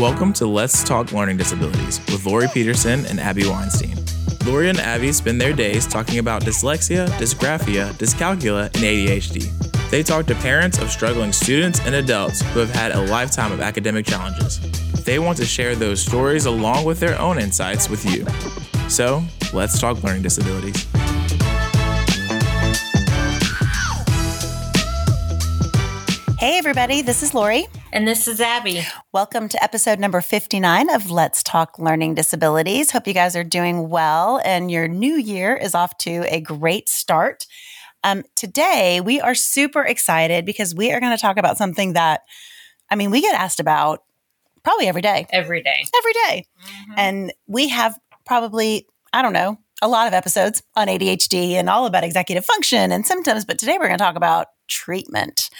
Welcome to Let's Talk Learning Disabilities with Lori Peterson and Abby Weinstein. Lori and Abby spend their days talking about dyslexia, dysgraphia, dyscalculia, and ADHD. They talk to parents of struggling students and adults who have had a lifetime of academic challenges. They want to share those stories along with their own insights with you. So, let's talk learning disabilities. Hey, everybody, this is Lori. And this is Abby. Welcome to episode number 59 of Let's Talk Learning Disabilities. Hope you guys are doing well and your new year is off to a great start. Um, today, we are super excited because we are going to talk about something that, I mean, we get asked about probably every day. Every day. Every day. Mm-hmm. And we have probably, I don't know, a lot of episodes on ADHD and all about executive function and symptoms. But today we're going to talk about treatment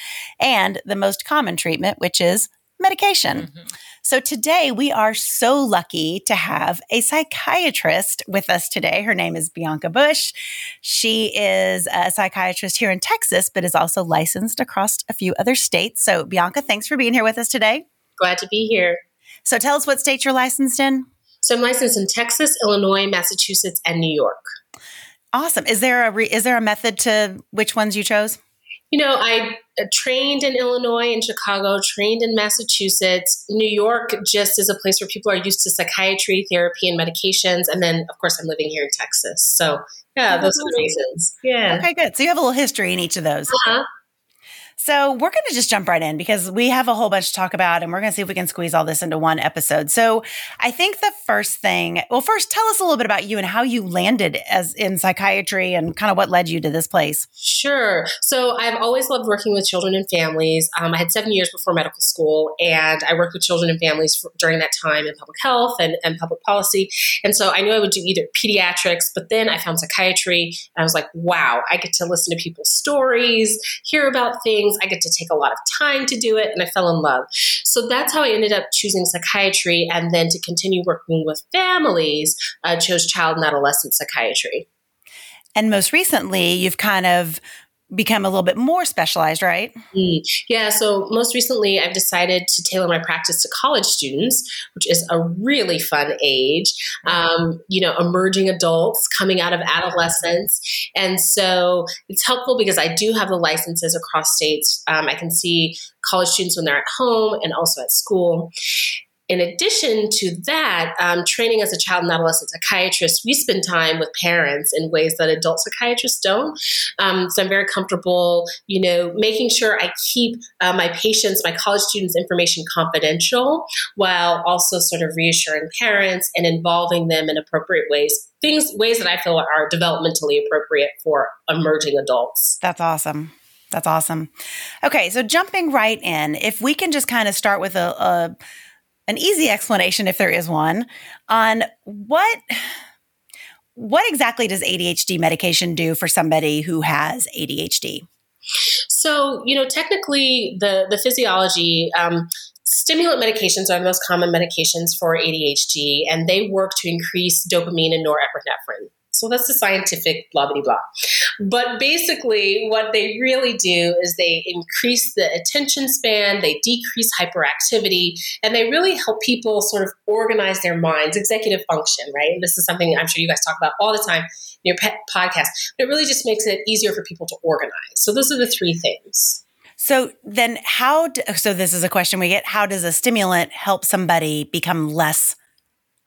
and the most common treatment, which is medication. Mm-hmm. So today we are so lucky to have a psychiatrist with us today. Her name is Bianca Bush. She is a psychiatrist here in Texas, but is also licensed across a few other states. So Bianca, thanks for being here with us today. Glad to be here. So tell us what state you're licensed in. So I'm licensed in Texas, Illinois, Massachusetts, and New York. Awesome. Is there a re- is there a method to which ones you chose? You know, I uh, trained in Illinois and Chicago, trained in Massachusetts. New York just is a place where people are used to psychiatry, therapy, and medications. And then, of course, I'm living here in Texas. So, yeah, oh, those are the reasons. Yeah. Okay, good. So you have a little history in each of those. Uh-huh. So we're going to just jump right in because we have a whole bunch to talk about and we're going to see if we can squeeze all this into one episode. So I think the first thing, well, first tell us a little bit about you and how you landed as in psychiatry and kind of what led you to this place. Sure. So I've always loved working with children and families. Um, I had seven years before medical school and I worked with children and families for, during that time in public health and, and public policy. And so I knew I would do either pediatrics, but then I found psychiatry and I was like, wow, I get to listen to people's stories, hear about things things. I get to take a lot of time to do it, and I fell in love. So that's how I ended up choosing psychiatry, and then to continue working with families, I chose child and adolescent psychiatry. And most recently, you've kind of become a little bit more specialized, right? Mm. Yeah. So most recently, I've decided to tailor my practice to college students, which is a really fun age. Um, you know, emerging adults coming out of adolescence, and so it's helpful because I do have the licenses across states. Um, I can see college students when they're at home and also at school. In addition to that, um, training as a child and adolescent psychiatrist, we spend time with parents in ways that adult psychiatrists don't. Um, so I'm very comfortable, you know, making sure I keep uh, my patients, my college students' information confidential, while also sort of reassuring parents and involving them in appropriate ways things ways that I feel are developmentally appropriate for emerging adults. That's awesome. That's awesome. Okay, so jumping right in, if we can just kind of start with a, a an easy explanation, if there is one, on what what exactly does ADHD medication do for somebody who has ADHD? So, you know, technically, the the physiology. Um, stimulant medications are the most common medications for ADHD, and they work to increase dopamine and norepinephrine. So that's the scientific blah blah blah. But basically, what they really do is they increase the attention span, they decrease hyperactivity, and they really help people sort of organize their minds, executive function, right? And this is something I'm sure you guys talk about all the time in your pet podcast. But it really just makes it easier for people to organize. So those are the three things. So then, how? Do, so this is a question we get: How does a stimulant help somebody become less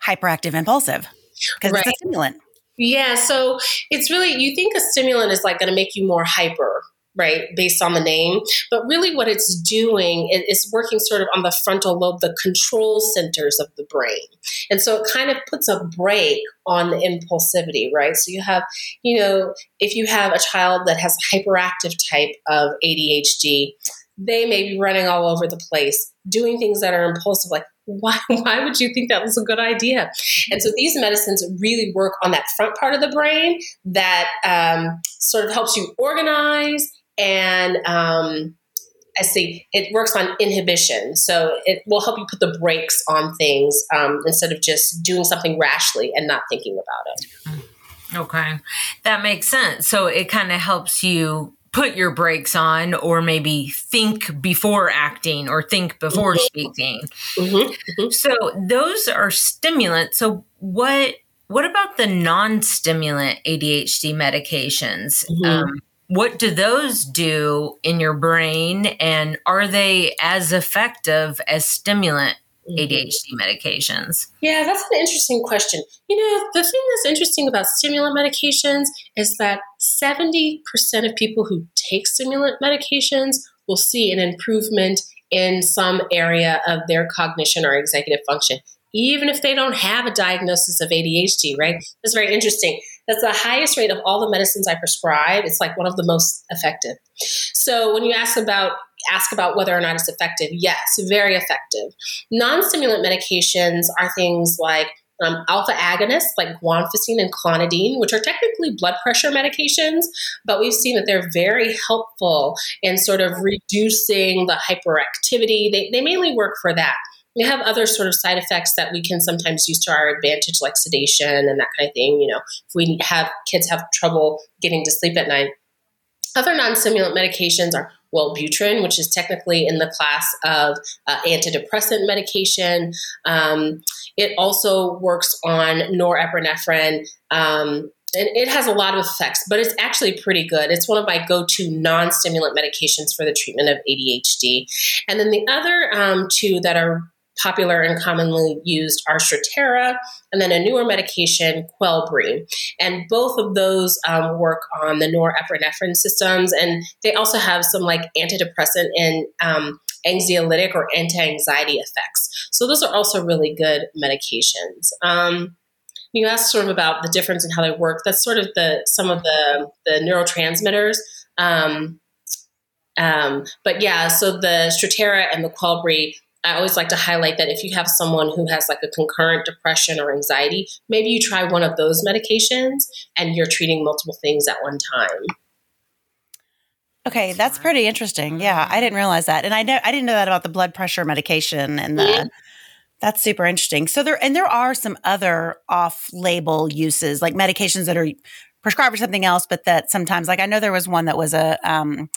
hyperactive, impulsive? Because right. it's a stimulant. Yeah, so it's really, you think a stimulant is like going to make you more hyper, right, based on the name. But really, what it's doing is working sort of on the frontal lobe, the control centers of the brain. And so it kind of puts a brake on the impulsivity, right? So you have, you know, if you have a child that has a hyperactive type of ADHD, they may be running all over the place, doing things that are impulsive, like why, why would you think that was a good idea? And so these medicines really work on that front part of the brain that um, sort of helps you organize and um, I see it works on inhibition. So it will help you put the brakes on things um, instead of just doing something rashly and not thinking about it. Okay, that makes sense. So it kind of helps you put your brakes on or maybe think before acting or think before mm-hmm. speaking. Mm-hmm. Mm-hmm. So those are stimulants. So what what about the non-stimulant ADHD medications? Mm-hmm. Um, what do those do in your brain and are they as effective as stimulant Mm-hmm. ADHD medications? Yeah, that's an interesting question. You know, the thing that's interesting about stimulant medications is that 70% of people who take stimulant medications will see an improvement in some area of their cognition or executive function, even if they don't have a diagnosis of ADHD, right? That's very interesting. That's the highest rate of all the medicines I prescribe. It's like one of the most effective. So when you ask about ask about whether or not it's effective, yes, very effective. Non-stimulant medications are things like um, alpha agonists like guanfacine and clonidine, which are technically blood pressure medications, but we've seen that they're very helpful in sort of reducing the hyperactivity. They, they mainly work for that. We have other sort of side effects that we can sometimes use to our advantage, like sedation and that kind of thing. You know, if we have kids have trouble getting to sleep at night. Other non stimulant medications are Wellbutrin, which is technically in the class of uh, antidepressant medication. Um, it also works on norepinephrine. Um, and it has a lot of effects, but it's actually pretty good. It's one of my go to non stimulant medications for the treatment of ADHD. And then the other um, two that are popular and commonly used are Strattera, and then a newer medication, Qelbree. And both of those um, work on the norepinephrine systems, and they also have some like antidepressant and um, anxiolytic or anti-anxiety effects. So those are also really good medications. Um, you asked sort of about the difference in how they work. That's sort of the some of the the neurotransmitters. Um, um, but yeah, so the Strattera and the Qelbree I always like to highlight that if you have someone who has like a concurrent depression or anxiety, maybe you try one of those medications and you're treating multiple things at one time. Okay, that's pretty interesting. Yeah, I didn't realize that, and I know I didn't know that about the blood pressure medication and the. That's super interesting. So there and there are some other off-label uses, like medications that are prescribed for something else, but that sometimes, like I know there was one that was a um,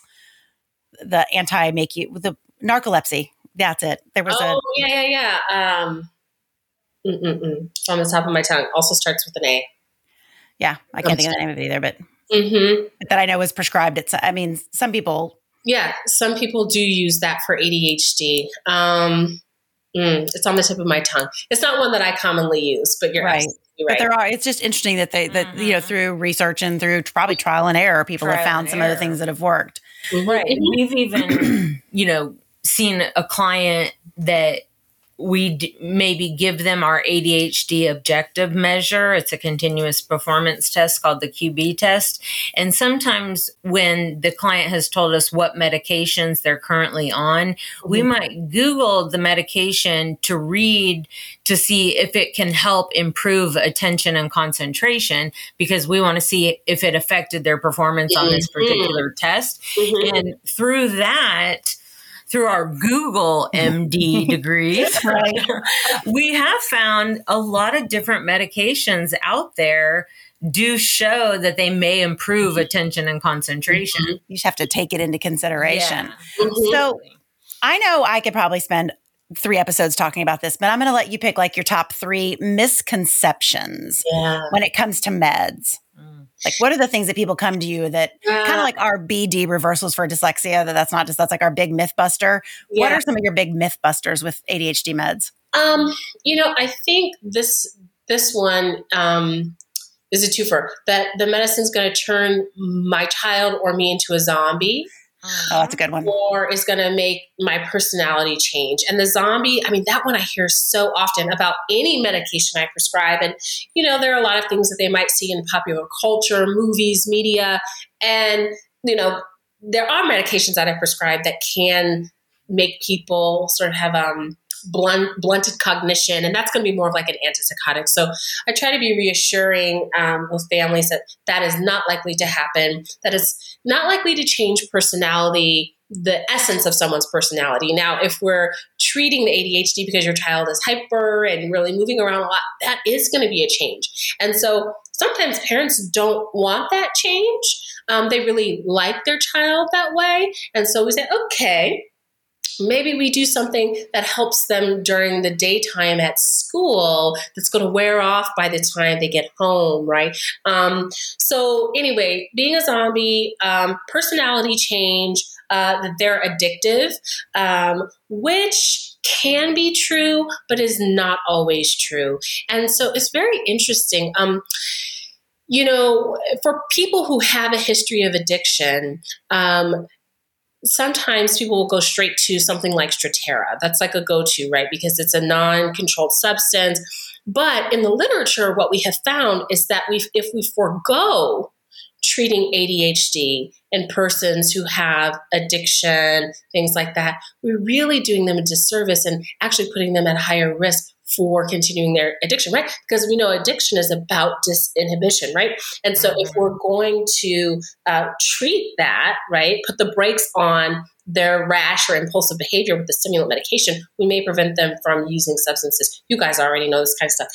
the anti make you the narcolepsy that's it. There was oh, a. yeah, yeah, yeah. Um, It's on the top of my tongue. Also starts with an A. Yeah, I can't think of the name of it either, but mm-hmm. that I know was prescribed. It's. I mean, some people. Yeah, some people do use that for ADHD. Um, mm, it's on the tip of my tongue. It's not one that I commonly use, but you're right. Right. But there are. It's just interesting that they that mm-hmm. you know mm-hmm. through research and through probably trial and error, people trial have found some error. other things that have worked. Right. We've even you know seen a client that we d- maybe give them our ADHD objective measure. It's a continuous performance test called the QB test. And sometimes when the client has told us what medications they're currently on, mm-hmm. we might Google the medication to read to see if it can help improve attention and concentration because we want to see if it affected their performance mm-hmm. on this mm-hmm. particular test. Mm-hmm. And through that, through our Google MD degrees, right? we have found a lot of different medications out there do show that they may improve attention and concentration. Mm-hmm. You just have to take it into consideration. Yeah. So I know I could probably spend three episodes talking about this, but I'm going to let you pick like your top three misconceptions yeah. when it comes to meds. Like, what are the things that people come to you that uh, kind of like our BD reversals for dyslexia? That that's not just that's like our big myth buster. Yeah. What are some of your big myth busters with ADHD meds? Um, you know, I think this this one um, is a twofer. That the medicine's going to turn my child or me into a zombie. Oh, that's a good one. Or is going to make my personality change. And the zombie, I mean, that one I hear so often about any medication I prescribe. And, you know, there are a lot of things that they might see in popular culture, movies, media. And, you know, there are medications that I prescribe that can make people sort of have um, blunt, blunted cognition, and that's going to be more of like an antipsychotic. So I try to be reassuring um, with families that that is not likely to happen. That is not likely to change personality the essence of someone's personality. Now, if we're treating the ADHD because your child is hyper and really moving around a lot, that is going to be a change. And so sometimes parents don't want that change. um, they really like their child that way. And so we say, okay, maybe we do something that helps them during the daytime at school that's going to wear off by the time they get home right? Um, so anyway being a zombie um, personality change uh, that they're addictive um, which can be true but is not always true. And so it's very interesting um, you know, for people who have a history of addiction, um, sometimes people will go straight to something like Strattera. That's like a go to, right? Because it's a non controlled substance. But in the literature, what we have found is that we, if we forego treating ADHD in persons who have addiction, things like that, we're really doing them a disservice and actually putting them at higher risk for continuing their addiction, right? Because we know addiction is about disinhibition, right? And so if mm-hmm. we're going to uh, treat that, right, put the brakes on their rash or impulsive behavior with the stimulant medication, we may prevent them from using substances. You guys already know this kind of stuff.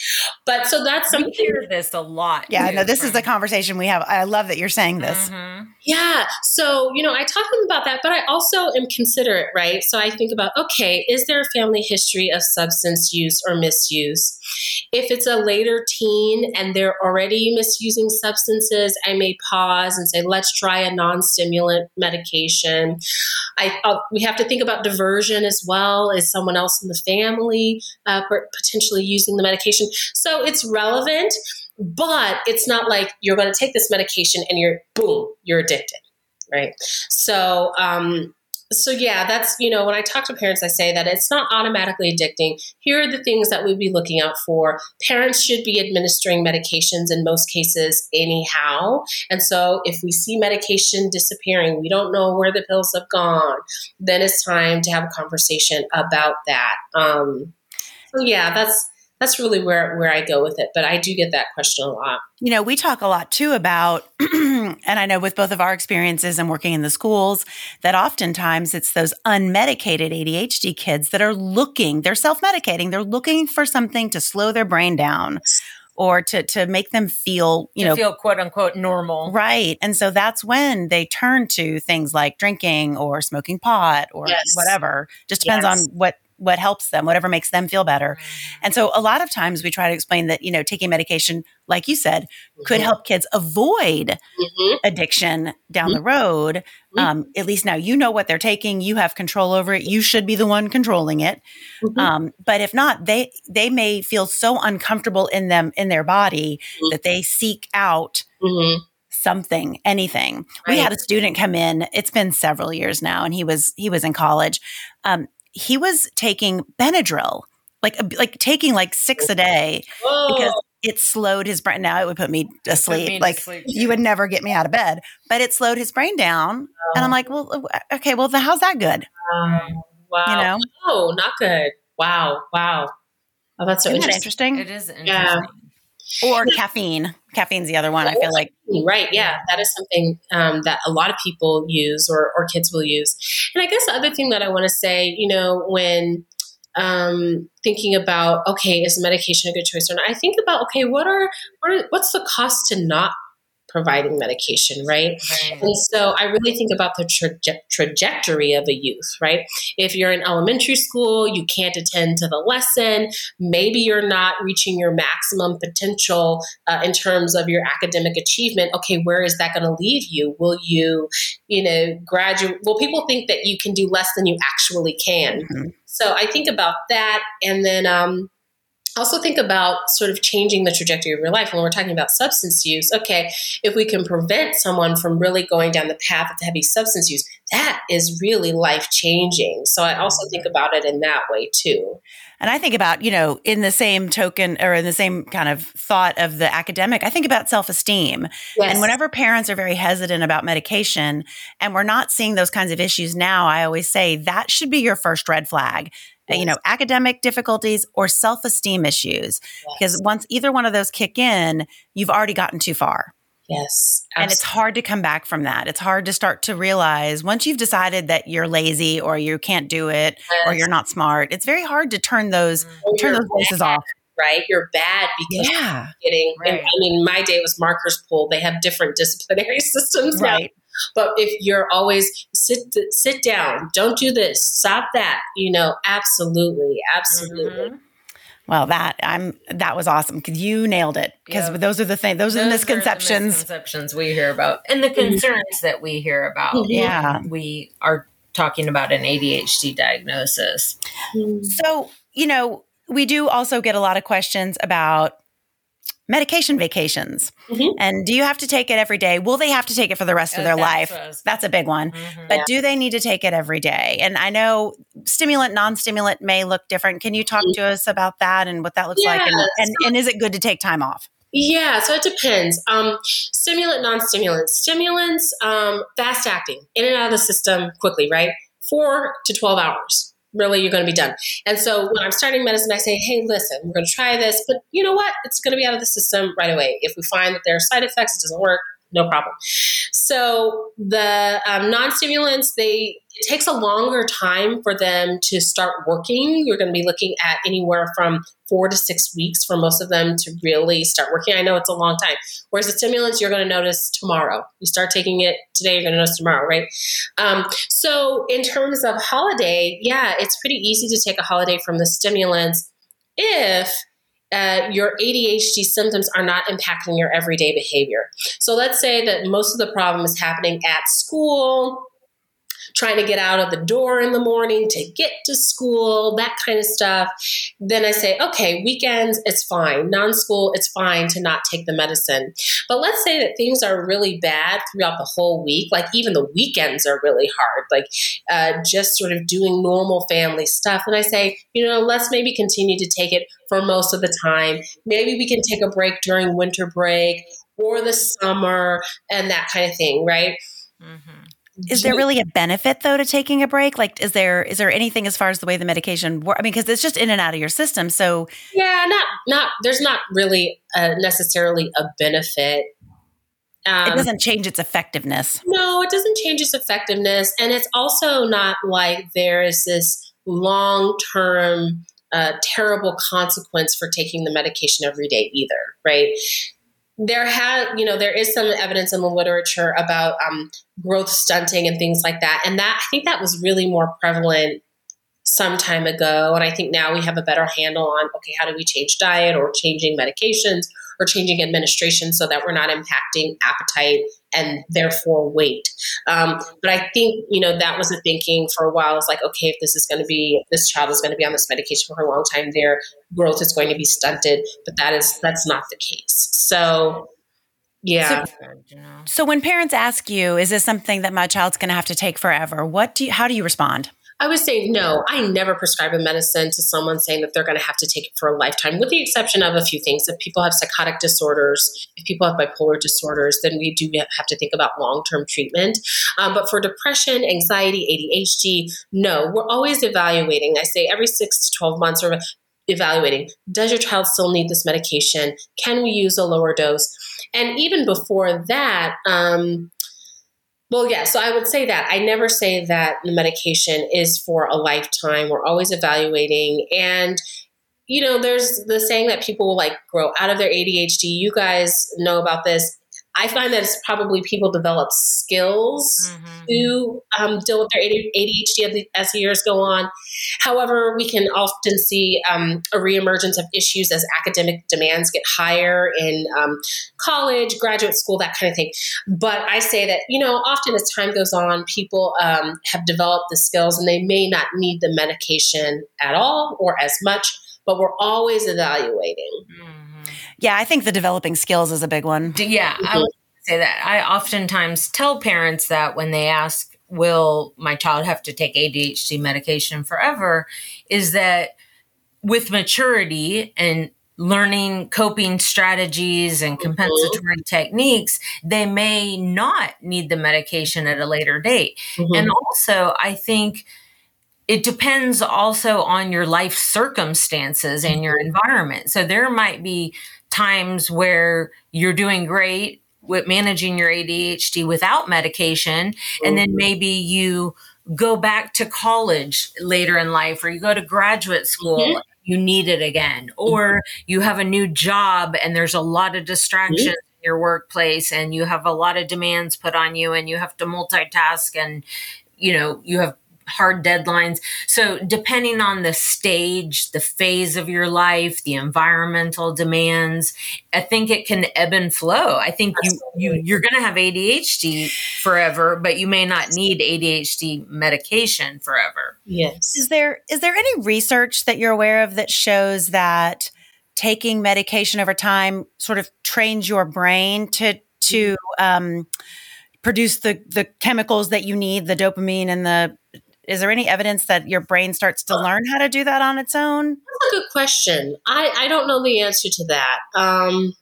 But so that's something. We hear this a lot. Yeah, no, this is the conversation we have. I love that you're saying this. Mm-hmm. Yeah. So, you know, I talk to them about that, but I also am considerate, right? So I think about, okay, is there a family history of substance use or misuse? If it's a later teen and they're already misusing substances, I may pause and say, let's try a non stimulant medication. I, uh, we have to think about diversion as well. Is someone else in the family uh, potentially using the medication? So it's relevant, but it's not like you're going to take this medication and you're boom, you're addicted, right? So um, so yeah that's you know when i talk to parents i say that it's not automatically addicting. Here are the things that we'd be looking out for. Parents should be administering medications in most cases anyhow. And so if we see medication disappearing we don't know where the pills have gone then it's time to have a conversation about that. Um, so yeah that's that's really where where I go with it. But I do get that question a lot. You know, we talk a lot too about, and I know with both of our experiences and working in the schools, that oftentimes it's those unmedicated ADHD kids that are looking, they're self medicating, they're looking for something to slow their brain down or to to make them feel you to know feel quote unquote normal right and so that's when they turn to things like drinking or smoking pot or yes. whatever just depends yes. on what what helps them, whatever makes them feel better. Mm-hmm. And so a lot of times we try to explain that, you know, taking medication, like you said, mm-hmm. could help kids avoid mm-hmm. addiction down mm-hmm. the road. Mm-hmm. Um, at least now you know what they're taking, you have control over it, you should be the one controlling it. Mm-hmm. Um, but if not, they they may feel so uncomfortable in them in their body that they seek out something anything right. we had a student come in it's been several years now and he was he was in college um, he was taking Benadryl, like like taking like six a day Whoa. because it slowed his brain. Now it would put me to sleep. Me like to sleep. you would never get me out of bed, but it slowed his brain down. Oh. And I'm like, well, okay, well, how's that good? Um, wow. You know? Oh, not good. Wow. Wow. Oh, that's so interesting. interesting. It is interesting. Yeah. Or caffeine. Caffeine's the other one. I feel like right. Yeah, that is something um, that a lot of people use or, or kids will use. And I guess the other thing that I want to say, you know, when um, thinking about okay, is medication a good choice or not? I think about okay, what are, what are what's the cost to not providing medication, right? right? And so I really think about the traje- trajectory of a youth, right? If you're in elementary school, you can't attend to the lesson. Maybe you're not reaching your maximum potential uh, in terms of your academic achievement. Okay, where is that going to leave you? Will you, you know, graduate? Well, people think that you can do less than you actually can. Mm-hmm. So I think about that. And then, um, also think about sort of changing the trajectory of your life. When we're talking about substance use okay if we can prevent someone from really going down the path of heavy substance use that is really life changing so i also think mm-hmm. about it in that way too. And i think about you know in the same token or in the same kind of thought of the academic i think about self-esteem. Yes. and whenever parents are very hesitant about medication and we're not seeing those kinds of issues now i always say that should be your first red flag. Uh, you know, academic difficulties or self esteem issues. Yes. Because once either one of those kick in, you've already gotten too far. Yes. Absolutely. And it's hard to come back from that. It's hard to start to realize once you've decided that you're lazy or you can't do it yes. or you're not smart, it's very hard to turn those mm-hmm. turn those voices off. right? You're bad because Yeah. you're getting. Right. I mean, my day was markers pulled. They have different disciplinary systems now. Right. But if you're always sit sit down, don't do this, stop that. You know, absolutely, absolutely. Mhm. Well, that I'm that was awesome because you nailed it. Because Yep. those are the things, those, are the Those misconceptions. misconceptions we hear about and the concerns that we hear about. Mhm. Yeah. when We are talking about an ADHD diagnosis. So, you know, we do also get a lot of questions about medication vacations. Mhm. And do you have to take it every day? Will they have to take it for the rest of Oh, their life? That's a big one. Mhm. But do they need to take it every day? And I know stimulant, non-stimulant may look different. Can you talk to us about that and what that looks like? And, and, and is it good to take time off? Yeah, so it depends. Um, stimulant, non-stimulant. Stimulants, um, fast acting, in and out of the system quickly, right? Four to twelve hours. Really, you're going to be done. And so when I'm starting medicine, I say, "Hey, listen, we're going to try this, but you know what? It's going to be out of the system right away. If we find that there are side effects, it doesn't work, no problem." So the um, non-stimulants, they it takes a longer time for them to start working. You're going to be looking at anywhere from four to six weeks for most of them to really start working. I know it's a long time. Whereas the stimulants, you're going to notice tomorrow. You start taking it today, you're going to notice tomorrow, right? Um, so, in terms of holiday, yeah, it's pretty easy to take a holiday from the stimulants if uh, your ADHD symptoms are not impacting your everyday behavior. So, let's say that most of the problem is happening at school trying to get out of the door in the morning to get to school, that kind of stuff, then I say, okay, weekends, it's fine. Non school, it's fine to not take the medicine. But let's say that things are really bad throughout the whole week, like even the weekends are really hard, like uh, just sort of doing normal family stuff. And I say, you know, let's maybe continue to take it for most of the time. Maybe we can take a break during winter break or the summer and that kind of thing, right? Mhm. Is there really a benefit though to taking a break? Like, is there is there anything as far as the way the medication works? I mean, because it's just in and out of your system. So Yeah, not not. There's not really uh, necessarily a benefit. Um, it doesn't change its effectiveness. No, it doesn't change its effectiveness, and it's also not like there is this long term uh, terrible consequence for taking the medication every day either, right? There had, you know, there is some evidence in the literature about um, growth stunting and things like that, and that I think that was really more prevalent some time ago, and I think now we have a better handle on okay, how do we change diet or changing medications or changing administration so that we're not impacting appetite and therefore wait. Um, but I think you know that was the thinking for a while. It's like okay, if this is going to be this child is going to be on this medication for a long time, their growth is going to be stunted. But that is that's not the case. So yeah. Know. So when parents ask you, "Is this something that my child's going to have to take forever?" What do you? How do you respond? I would say no. I never prescribe a medicine to someone saying that they're going to have to take it for a lifetime, with the exception of a few things. If people have psychotic disorders, if people have bipolar disorders, then we do have to think about long term treatment. Um, but for depression, anxiety, ADHD, no, we're always evaluating. I say every six to 12 months or evaluating does your child still need this medication? Can we use a lower dose? And even before that, um, well, yeah, so I would say that. I never say that the medication is for a lifetime. We're always evaluating. And, you know, there's the saying that people will like grow out of their ADHD. You guys know about this. I find that it's probably people develop skills Mhm. to um, deal with their ADHD as the, years go on. However, we can often see um, a reemergence of issues as academic demands get higher in um, college, graduate school, that kind of thing. But I say that, you know, often as time goes on, people um, have developed the skills and they may not need the medication at all or as much, but we're always evaluating. Mhm. Yeah, I think the developing skills is a big one. D- Yeah, I would say that. I oftentimes tell parents that when they ask, Will my child have to take ADHD medication forever? Is that with maturity and learning coping strategies and mm-hmm. compensatory techniques, they may not need the medication at a later date. Mm-hmm. And also, I think it depends also on your life circumstances and your mm-hmm. environment. So there might be times where you're doing great with managing your ADHD without medication, and then maybe you go back to college later in life or you go to graduate school. you need it again. Or you have a new job and there's a lot of distractions mm-hmm. in your workplace and you have a lot of demands put on you and you have to multitask and you know, you have hard deadlines. So depending on the stage, the phase of your life, the environmental demands, I think it can ebb and flow. I think you, you you're going to have ADHD forever, but you may not need ADHD medication forever. Yes. Is there is there any research that you're aware of that shows that taking medication over time sort of trains your brain to to um, produce the the chemicals that you need, the dopamine and the is there any evidence that your brain starts to learn how to do that on its own? That's a good question. I, I don't know the answer to that. Um,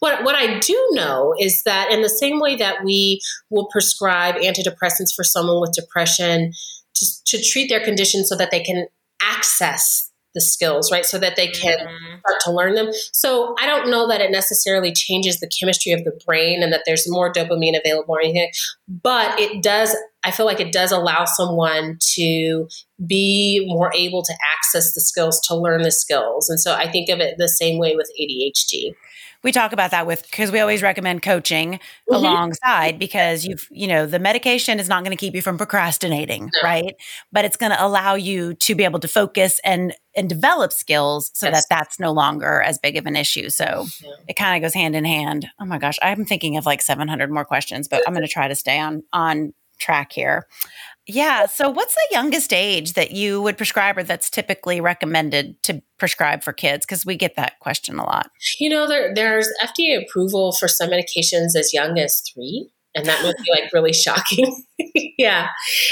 what, what I do know is that in the same way that we will prescribe antidepressants for someone with depression to, to treat their condition so that they can access the skills, right? So that they can mm-hmm. start to learn them. So I don't know that it necessarily changes the chemistry of the brain and that there's more dopamine available or anything, but it does, I feel like it does allow someone to be more able to access the skills, to learn the skills. And so I think of it the same way with ADHD we talk about that with because we always recommend coaching mm-hmm. alongside because you've you know the medication is not going to keep you from procrastinating no. right but it's going to allow you to be able to focus and and develop skills so yes. that that's no longer as big of an issue so yeah. it kind of goes hand in hand oh my gosh i'm thinking of like 700 more questions but i'm going to try to stay on on track here yeah. So, what's the youngest age that you would prescribe or that's typically recommended to prescribe for kids? Because we get that question a lot. You know, there, there's FDA approval for some medications as young as three. And that would be like really shocking. yeah.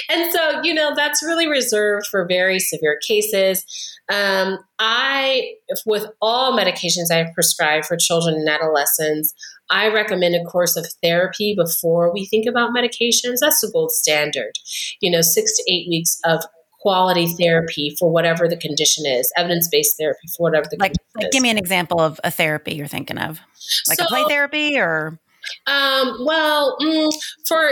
And so, you know, that's really reserved for very severe cases. Um, I, with all medications I've prescribed for children and adolescents, I recommend a course of therapy before we think about medications. That's the gold standard. You know, six to eight weeks of quality therapy for whatever the condition is, evidence based therapy for whatever the like, like give me an example of a therapy you're thinking of, like so, a play therapy or. Um, well, mm, for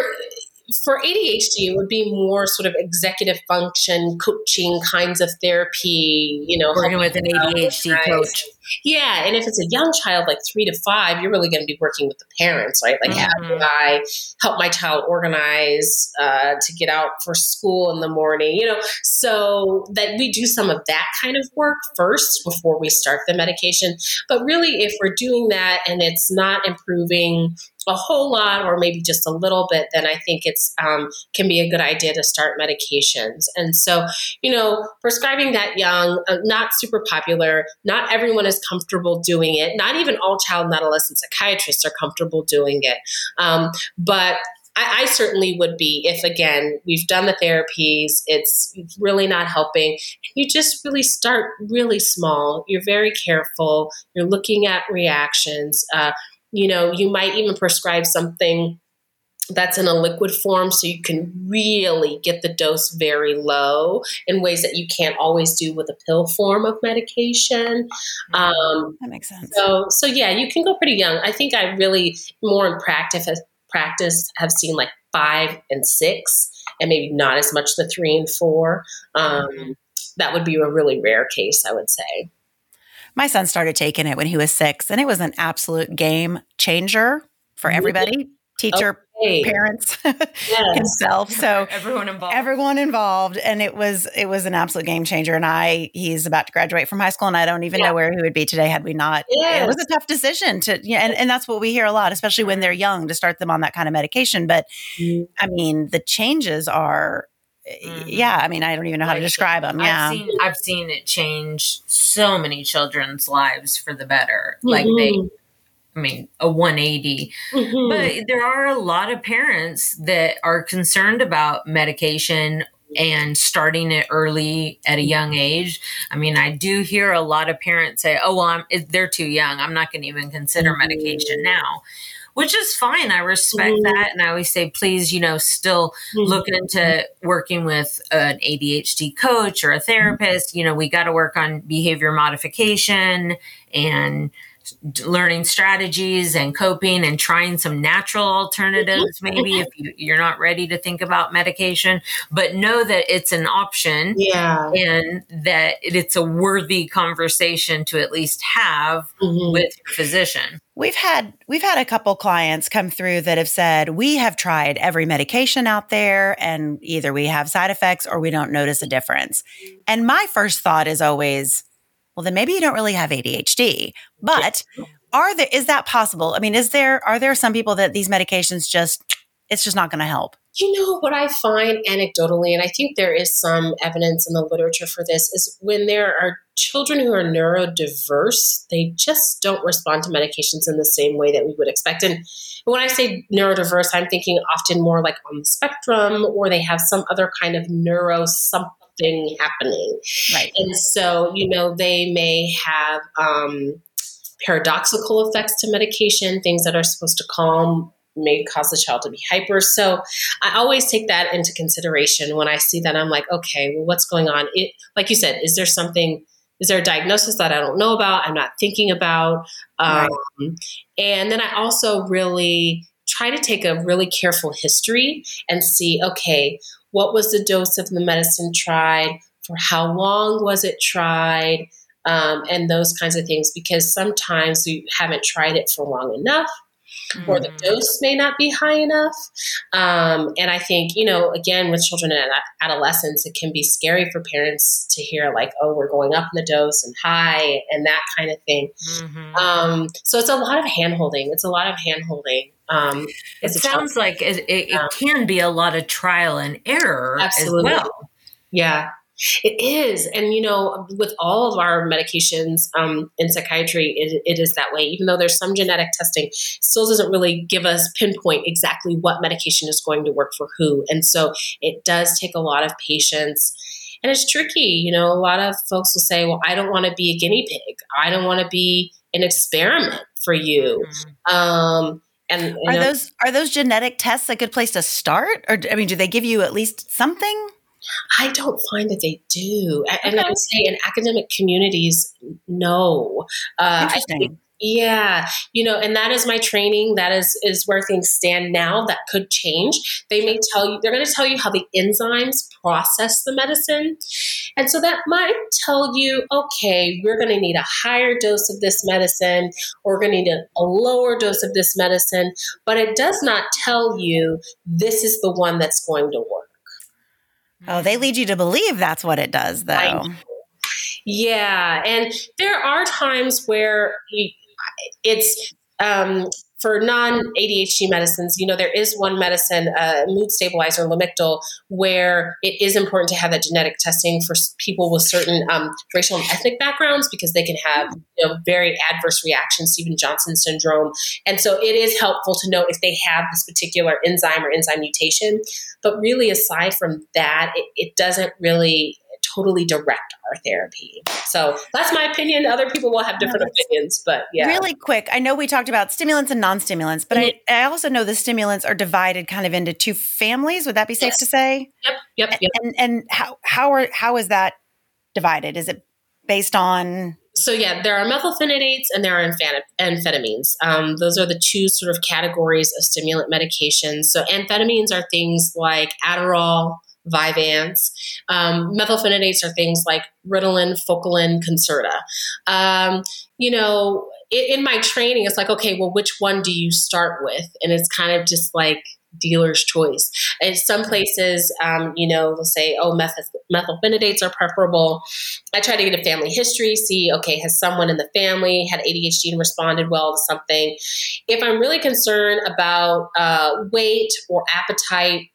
for ADHD, it would be more sort of executive function, coaching kinds of therapy, you know, working with an ADHD coach. Yeah. And if it's a young child, like three to five, you're really going to be working with the parents, right? Like, mm-hmm. how do I help my child organize uh, to get out for school in the morning, you know? So that we do some of that kind of work first before we start the medication. But really, if we're doing that and it's not improving, a whole lot or maybe just a little bit, then I think it's um, can be a good idea to start medications. And so, you know, prescribing that young, uh, not super popular. Not everyone is comfortable doing it. Not even all child and adolescent psychiatrists are comfortable doing it. Um, but I, I, certainly would be if again we've done the therapies it's really not helping you just really start really small you're very careful you're looking at reactions uh, you know, you might even prescribe something that's in a liquid form so you can really get the dose very low in ways that you can't always do with a pill form of medication. Mm-hmm. um, that makes sense. so so yeah you can go pretty young. I think i really more in practice practice have seen like five and six and maybe not as much the three and four. Um, mm-hmm. that would be a really rare case i would say. My son started taking it when he was six, and it was an absolute game changer for everybody teacher, okay. parents, yes. himself. So everyone involved. Everyone involved. And it was it was an absolute game changer. And I he's about to graduate from high school and I don't even yeah. know where he would be today had we not. Yes. It was a tough decision to yeah, and, and that's what we hear a lot, especially when they're young, to start them on that kind of medication. But mm-hmm. I mean, the changes are Mm-hmm. yeah i mean i don't even know how to describe them yeah I've seen, I've seen, it change so many children's lives for the better mm-hmm. like they mm-hmm. I mean a 180 mm-hmm. but there are a lot of parents that are concerned about medication and starting it early at a young age. I mean, I do hear a lot of parents say, "Oh, well, I'm, they're too young. I'm not going to even consider mm-hmm. medication now." which is fine. I respect mm-hmm. that. And I always say, please, you know, still mm-hmm. look into working with an ADHD coach or a therapist. You know, we got to work on behavior modification and learning strategies and coping and trying some natural alternatives maybe if you, are not ready to think about medication but know that it's an option yeah and that it's a worthy conversation to at least have mm-hmm. with your physician We've had we've had a couple clients come through that have said we have tried every medication out there and either we have side effects or we don't notice a difference. And my first thought is always, well then maybe you don't really have ADHD. But are there is that possible? I mean, is there are there some people that these medications just it's just not going to help? You know, what I find anecdotally, and I think there is some evidence in the literature for this, is when there are children who are neurodiverse, they just don't respond to medications in the same way that we would expect. And when I say neurodiverse, I'm thinking often more like on the spectrum, or they have some other kind of neuro something happening. Right. And so, you know, they may have um, paradoxical effects to medication, things that are supposed to calm may cause the child to be hyper. So I always take that into consideration when I see that. I'm like, okay, well, what's going on? It, like you said, is there something? Is there a diagnosis that I don't know about? I'm not thinking about. Um, right. And then I also really try to take a really careful history and see, okay, what was the dose of the medicine tried? For how long was it tried? Um, and those kinds of things, because sometimes you haven't tried it for long enough mm-hmm. or the mm. dose may not be high enough. Um, and I think, you know, again, with children and adolescents, it can be scary for parents to hear, like, oh, we're going up in the dose and high and that kind of thing. Mm-hmm. Um, so it's a lot of hand holding. It's a lot of hand holding. Um, it sounds like it, it, it, can be a lot of trial and error absolutely. as well. Yeah. It is. And, you know, with all of our medications um, in psychiatry, it, it is that way. Even though there's some genetic testing, still doesn't really give us pinpoint exactly what medication is going to work for who. And so it does take a lot of patience. And it's tricky. You know, a lot of folks will say, well, I don't want to be a guinea pig. I don't want to be an experiment for you. Mm-hmm. Um, and, are those are those genetic tests a good place to start or i mean do they give you at least something I don't find that they do. And. I would say in academic communities, no. Uh, Interesting. yeah, you know, and that is my training. That is is where things stand now. That could change. They may tell you they're going to tell you how the enzymes process the medicine, and so that might tell you, okay, we're going to need a higher dose of this medicine, or we're going to need a, a lower dose of this medicine. But it does not tell you this is the one that's going to work. Oh, they lead you to believe that's what it does, though. Yeah, and there are times where it's um, for non ADHD medicines, you know, there is one medicine, uh, mood stabilizer, Lamictal, where it is important to have that genetic testing for people with certain um, racial and ethnic backgrounds because they can have you know, very adverse reactions, Stevens Johnson syndrome. And so it is helpful to know if they have this particular enzyme or enzyme mutation. But really, aside from that, it, it doesn't really totally direct our therapy. So that's my opinion. Other people will have different opinions, but yeah. Really quick, I know we talked about stimulants and non stimulants, but mm-hmm. I, I also know the stimulants are divided kind of into two families. Would that be safe yes. to say? Yep, yep, yep. And, and how, how, are, how is that divided? Is it based on so yeah, there are methylphenidates and there are amphetamines. Um, those are the two sort of categories of stimulant medications. So amphetamines are things like Adderall, Vyvanse. Um, methylphenidates are things like Ritalin, Focalin, Concerta. Um, you know, in, in my training, it's like, okay, well, which one do you start with? And it's kind of just like dealer's choice. In some places, um, you know, they'll say, oh, methyl- methylphenidates are preferable. I try to get a family history, see, okay, has someone in the family had ADHD and responded well to something? If I'm really concerned about uh, weight or appetite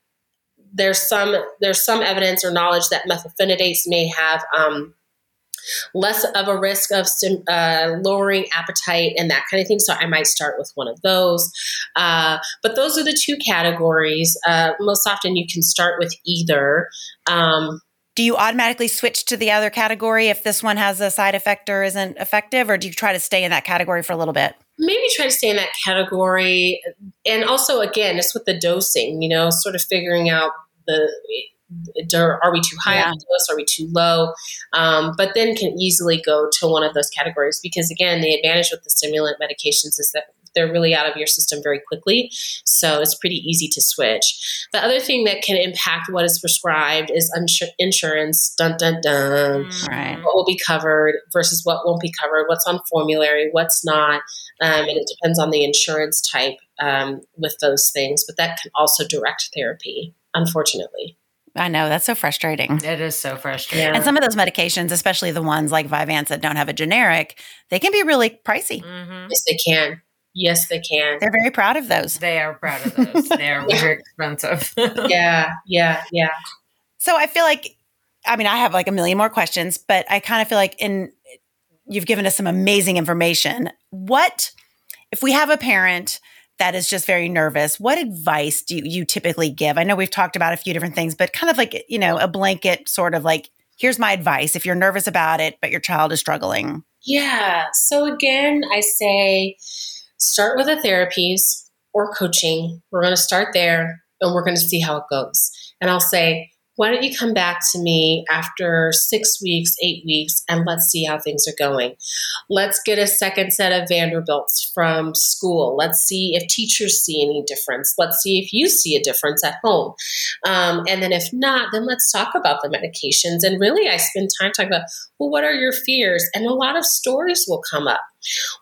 there's some there's some evidence or knowledge that methylphenidates may have um, less of a risk of uh, lowering appetite and that kind of thing. So I might start with one of those. Uh, but those are the two categories. Uh, most often you can start with either. Um, do you automatically switch to the other category if this one has a side effect or isn't effective, or do you try to stay in that category for a little bit? Maybe try to stay in that category. And also, again, it's with the dosing, you know, sort of figuring out the are we too high yeah. on the dose? Are we too low? Um, but then can easily go to one of those categories because, again, the advantage with the stimulant medications is that they're really out of your system very quickly. So it's pretty easy to switch. The other thing that can impact what is prescribed is unsur- insurance. Dun dun dun. Mm. Right. What will be covered versus what won't be covered. What's on formulary. What's not. Um, and it depends on the insurance type um, with those things. But that can also direct therapy. Unfortunately. I know that's so frustrating. It is so frustrating. Yeah. And some of those medications, especially the ones like Vyvanse that don't have a generic, they can be really pricey. Mm-hmm. Yes, they can. Yes, they can. They're very proud of those. They are proud of those. they are very expensive. yeah, yeah, yeah. So I feel like, I mean, I have like a million more questions, but I kind of feel like in you've given us some amazing information. What if we have a parent that is just very nervous? What advice do you, you typically give? I know we've talked about a few different things, but kind of like you know a blanket sort of like here's my advice if you're nervous about it, but your child is struggling. Yeah. So again, I say start with the therapies or coaching. We're going to start there and we're going to see how it goes. And I'll say, why don't you come back to me after six weeks, eight weeks, and let's see how things are going. Let's get a second set of Vanderbilts from school. Let's see if teachers see any difference. Let's see if you see a difference at home. Um, and then if not, then let's talk about the medications. And really, I spend time talking about, well, what are your fears? And a lot of stories will come up.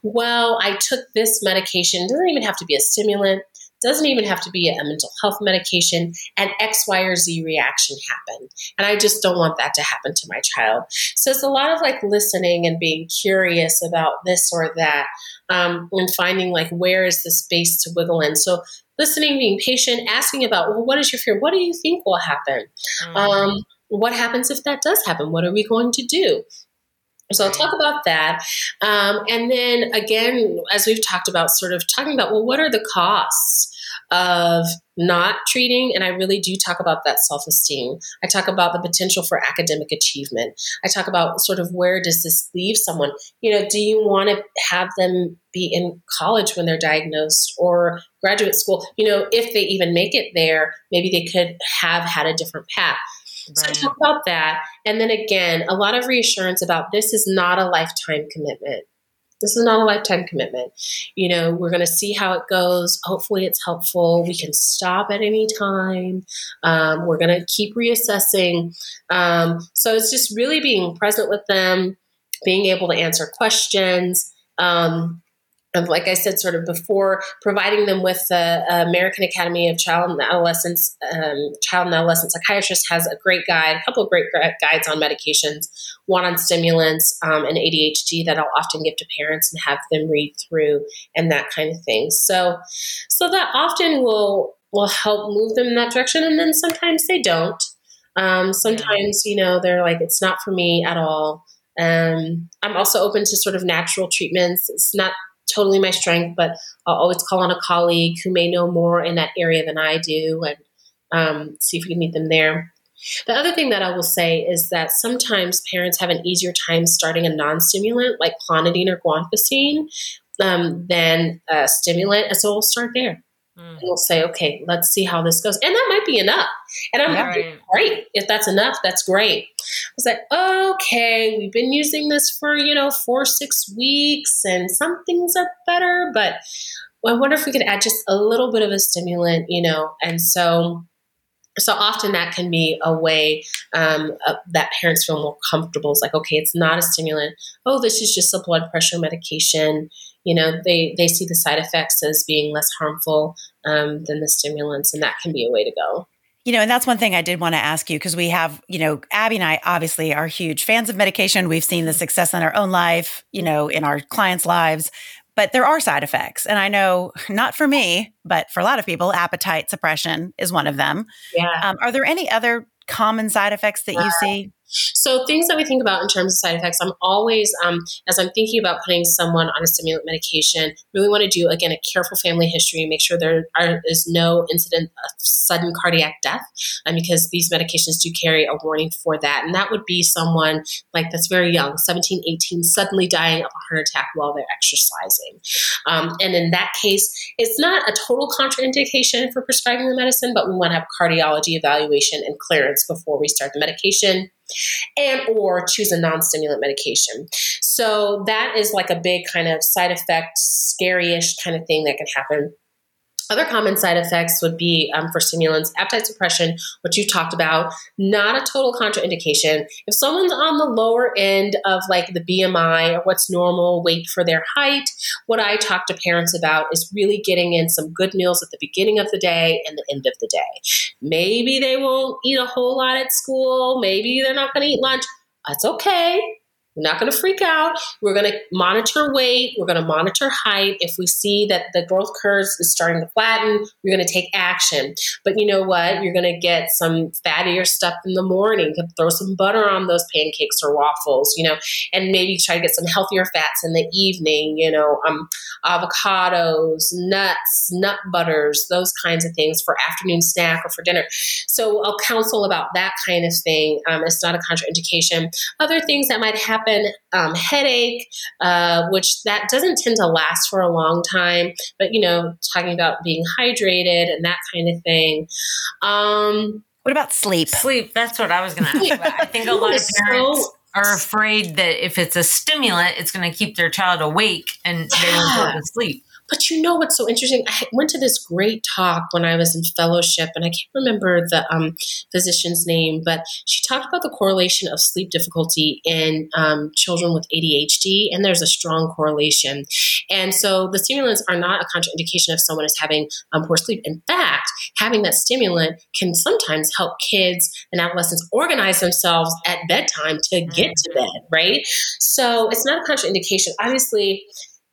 Well, I took this medication, it doesn't even have to be a stimulant doesn't even have to be a mental health medication, and X, Y, or Z reaction happened. And I just don't want that to happen to my child. So it's a lot of like listening and being curious about this or that um, and finding like where is the space to wiggle in. So listening, being patient, asking about, well, what is your fear? What do you think will happen? Mm-hmm. Um, what happens if that does happen? What are we going to do? So I'll talk about that. Um, and then again, as we've talked about, sort of talking about, well, what are the costs of not treating? And I really do talk about that self esteem. I talk about the potential for academic achievement. I talk about sort of where does this leave someone? You know, do you want to have them be in college when they're diagnosed or graduate school? You know, if they even make it there, maybe they could have had a different path. Right. So talk about that. And then again, a lot of reassurance about this is not a lifetime commitment. This is not a lifetime commitment. You know, we're going to see how it goes. Hopefully, it's helpful. We can stop at any time. Um, we're going to keep reassessing. Um, so it's just really being present with them, being able to answer questions. Um, of, like I said, sort of before, providing them with the American Academy of Child and Adolescents, um, Child and Adolescent Psychiatrist has a great guide, a couple of great guides on medications, one on stimulants um, and ADHD that I'll often give to parents and have them read through and that kind of thing. So, so that often will will help move them in that direction, and then sometimes they don't. Um, sometimes, you know, they're like, it's not for me at all. Um, I'm also open to sort of natural treatments. It's not totally my strength, but I'll always call on a colleague who may know more in that area than I do and um, see if we can meet them there. The other thing that I will say is that sometimes parents have an easier time starting a non stimulant like clonidine or guanfacine um, than a stimulant. And so we'll start there. Mm. And we'll say, okay, let's see how this goes. And that might be enough. And I'm yeah, great. If that's enough, that's great. I was like, okay, we've been using this for, you know, four, six weeks and some things are better, but I wonder if we could add just a little bit of a stimulant, you know, and so so often that can be a way um, uh, that parents feel more comfortable. It's like, okay, it's not a stimulant. Oh, this is just a blood pressure medication you know they they see the side effects as being less harmful um, than the stimulants and that can be a way to go you know, and that's one thing I did want to ask you because we have, you know, Abby and I obviously are huge fans of medication. We've seen the success in our own life, you know, in our clients' lives, but there are side effects. And I know not for me, but for a lot of people, appetite suppression is one of them. Yeah. Um, are there any other common side effects that you see? So things that we think about in terms of side effects, I'm always, um, as I'm thinking about putting someone on a stimulant medication, really want to do again a careful family history, make sure there are, is no incident of sudden cardiac death, um, because these medications do carry a warning for that, and that would be someone like that's very young, 17, 18, suddenly dying of a heart attack while they're exercising, um, and in that case, it's not a total contraindication for prescribing the medicine, but we want to have cardiology evaluation and clearance before we start the medication and or choose a non-stimulant medication. So that is like a big kind of side effect scary-ish kind of thing that can happen other common side effects would be um, for stimulants, appetite suppression, which you talked about, not a total contraindication. If someone's on the lower end of like the BMI or what's normal weight for their height, what I talk to parents about is really getting in some good meals at the beginning of the day and the end of the day. Maybe they won't eat a whole lot at school. Maybe they're not going to eat lunch. That's okay. We're not going to freak out. We're going to monitor weight. We're going to monitor height. If we see that the growth curves is starting to flatten, we're going to take action. But you know what? You're going to get some fattier stuff in the morning. Throw some butter on those pancakes or waffles, you know, and maybe try to get some healthier fats in the evening, you know, um, avocados, nuts, nut butters, those kinds of things for afternoon snack or for dinner. So I'll counsel about that kind of thing. Um, it's not a contraindication. Other things that might happen happen, um, headache, uh, which that doesn't tend to last for a long time. But you know, talking about being hydrated and that kind of thing. Um, what about sleep? Sleep. That's what I was going to ask. I think a lot of parents. So, are afraid that if it's a stimulant, it's going to keep their child awake and yeah. they won't go to sleep. But you know what's so interesting? I went to this great talk when I was in fellowship, and I can't remember the um, physician's name, but she talked about the correlation of sleep difficulty in um, children with ADHD, and there's a strong correlation. And so the stimulants are not a contraindication if someone is having um, poor sleep. In fact, having that stimulant can sometimes help kids and adolescents organize themselves at bedtime to get to bed, right? So it's not a contraindication. Obviously,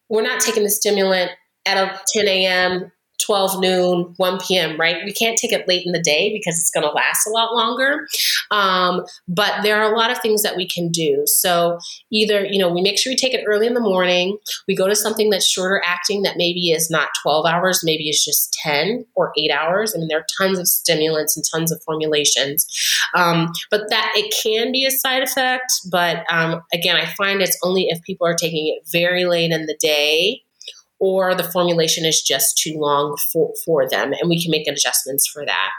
we're not taking the stimulant at a 10 a.m., 12 noon, 1 p.m., right? We can't take it late in the day because it's going to last a lot longer. Um, but there are a lot of things that we can do. So either, you know, we make sure we take it early in the morning. We go to something that's shorter acting that maybe is not 12 hours, maybe it's just 10 or 8 hours. I mean, there are tons of stimulants and tons of formulations. Um, but that it can be a side effect. But um, again, I find it's only if people are taking it very late in the day or the formulation is just too long for, for them and we can make adjustments for that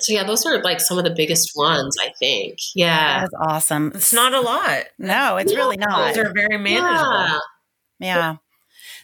so yeah those are like some of the biggest ones i think yeah that's awesome it's not a lot no it's yeah. really not those are very manageable yeah. yeah.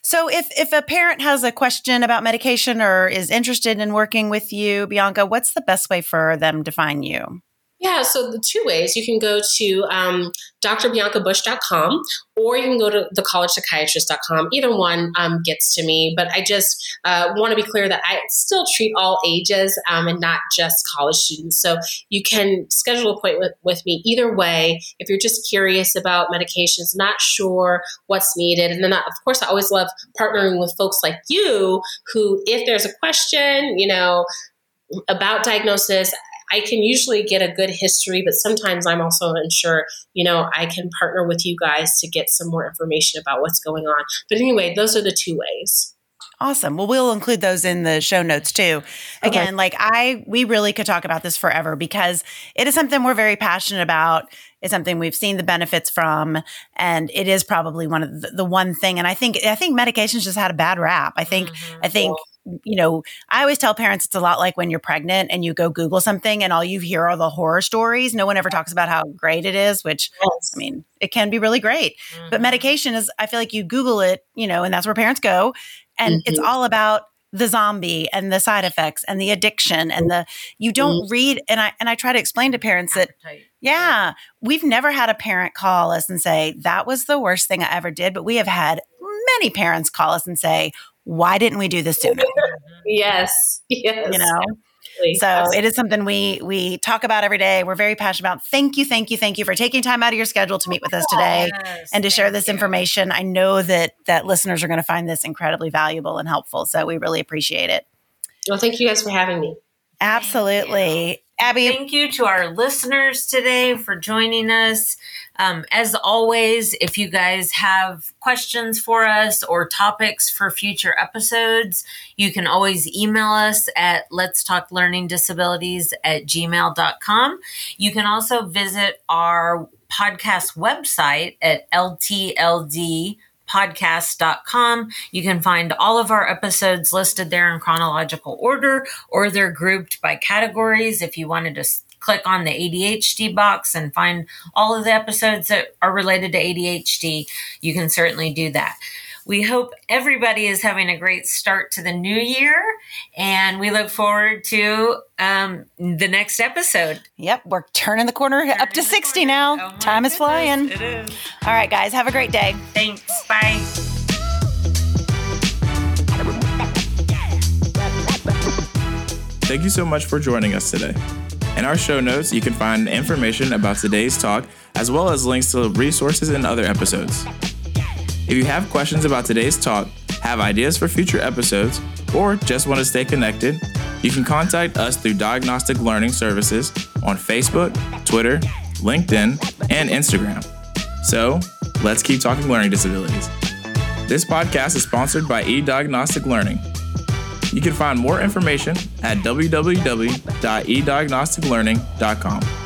So if if a parent has a question about medication or is interested in working with you, Bianca, what's the best way for them to find you? Yeah, so the two ways you can go to um, drbiancabush.com or you can go to thecollegepsychiatrist.com. Either one um, gets to me, but I just uh, want to be clear that I still treat all ages um, and not just college students. So you can schedule an appointment with, with me either way if you're just curious about medications, not sure what's needed. And then, of course, I always love partnering with folks like you who, if there's a question, you know, about diagnosis, I can usually get a good history, but sometimes I'm also unsure, you know, I can partner with you guys to get some more information about what's going on. But anyway, those are the two ways. Awesome. Well, we'll include those in the show notes too. Again, okay. like I, we really could talk about this forever because it is something we're very passionate about. It's something we've seen the benefits from, and it is probably one of the, the one thing. And I think, I think medications just had a bad rap. I think, mm-hmm. I think you know, I always tell parents it's a lot like when you're pregnant and you go Google something and all you hear are the horror stories. No one ever talks about how great it is, which yes. I mean, it can be really great. Mm-hmm. But medication is, I feel like you Google it, you know, and that's where parents go. And mm-hmm. it's all about the zombie and the side effects and the addiction and the you don't mm-hmm. read and I and I try to explain to parents that yeah, we've never had a parent call us and say that was the worst thing I ever did, but we have had many parents call us and say, why didn't we do this sooner? yes. Yes. You know? So it is something we we talk about every day. We're very passionate about. Thank you, thank you, thank you for taking time out of your schedule to meet with us today yes, and to share this you. information. I know that that listeners are going to find this incredibly valuable and helpful. So we really appreciate it. Well, thank you guys for having me. Absolutely. Abby. Thank you to our listeners today for joining us. Um, as always, if you guys have questions for us or topics for future episodes, you can always email us at let's talk learning disabilities at gmail.com. You can also visit our podcast website at ltld podcast.com. You can find all of our episodes listed there in chronological order, or they're grouped by categories. If you wanted to click on the ADHD box and find all of the episodes that are related to ADHD, you can certainly do that. We hope everybody is having a great start to the new year, and we look forward to um, the next episode. Yep, we're turning the corner turning up to 60 corner. now. Oh Time goodness, is flying. It is. All right, guys, have a great day. Thanks. Bye. Thank you so much for joining us today. In our show notes, you can find information about today's talk, as well as links to resources and other episodes. If you have questions about today's talk, have ideas for future episodes, or just want to stay connected, you can contact us through Diagnostic Learning Services on Facebook, Twitter, LinkedIn, and Instagram. So, let's keep talking learning disabilities. This podcast is sponsored by eDiagnostic Learning. You can find more information at www.ediagnosticlearning.com.